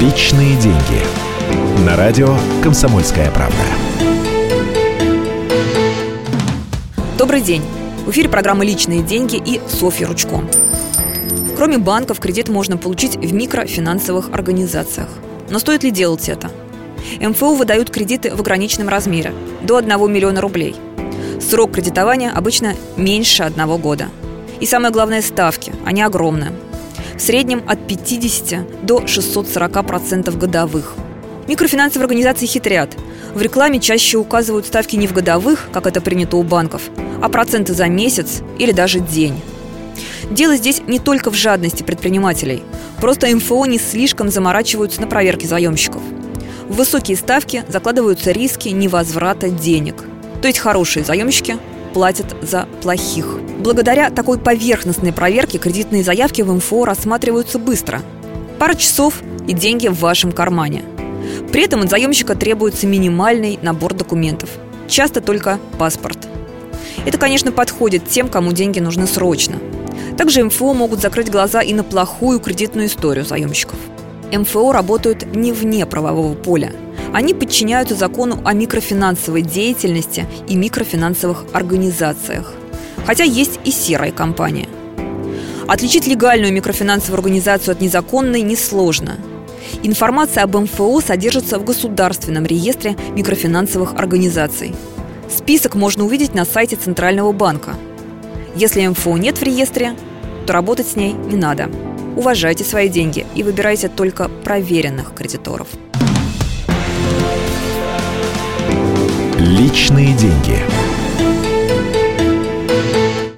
Личные деньги. На радио Комсомольская правда. Добрый день. В эфире программа «Личные деньги» и Софья Ручко. Кроме банков, кредит можно получить в микрофинансовых организациях. Но стоит ли делать это? МФО выдают кредиты в ограниченном размере – до 1 миллиона рублей. Срок кредитования обычно меньше одного года. И самое главное – ставки, они огромные – в среднем от 50 до 640% годовых. Микрофинансовые организации хитрят. В рекламе чаще указывают ставки не в годовых, как это принято у банков, а проценты за месяц или даже день. Дело здесь не только в жадности предпринимателей. Просто МФО не слишком заморачиваются на проверке заемщиков. В высокие ставки закладываются риски невозврата денег. То есть хорошие заемщики платят за плохих. Благодаря такой поверхностной проверке кредитные заявки в МФО рассматриваются быстро. Пара часов и деньги в вашем кармане. При этом от заемщика требуется минимальный набор документов. Часто только паспорт. Это, конечно, подходит тем, кому деньги нужны срочно. Также МФО могут закрыть глаза и на плохую кредитную историю заемщиков. МФО работают не вне правового поля. Они подчиняются закону о микрофинансовой деятельности и микрофинансовых организациях – хотя есть и серая компания. Отличить легальную микрофинансовую организацию от незаконной несложно. Информация об МФО содержится в Государственном реестре микрофинансовых организаций. Список можно увидеть на сайте Центрального банка. Если МФО нет в реестре, то работать с ней не надо. Уважайте свои деньги и выбирайте только проверенных кредиторов. Личные деньги.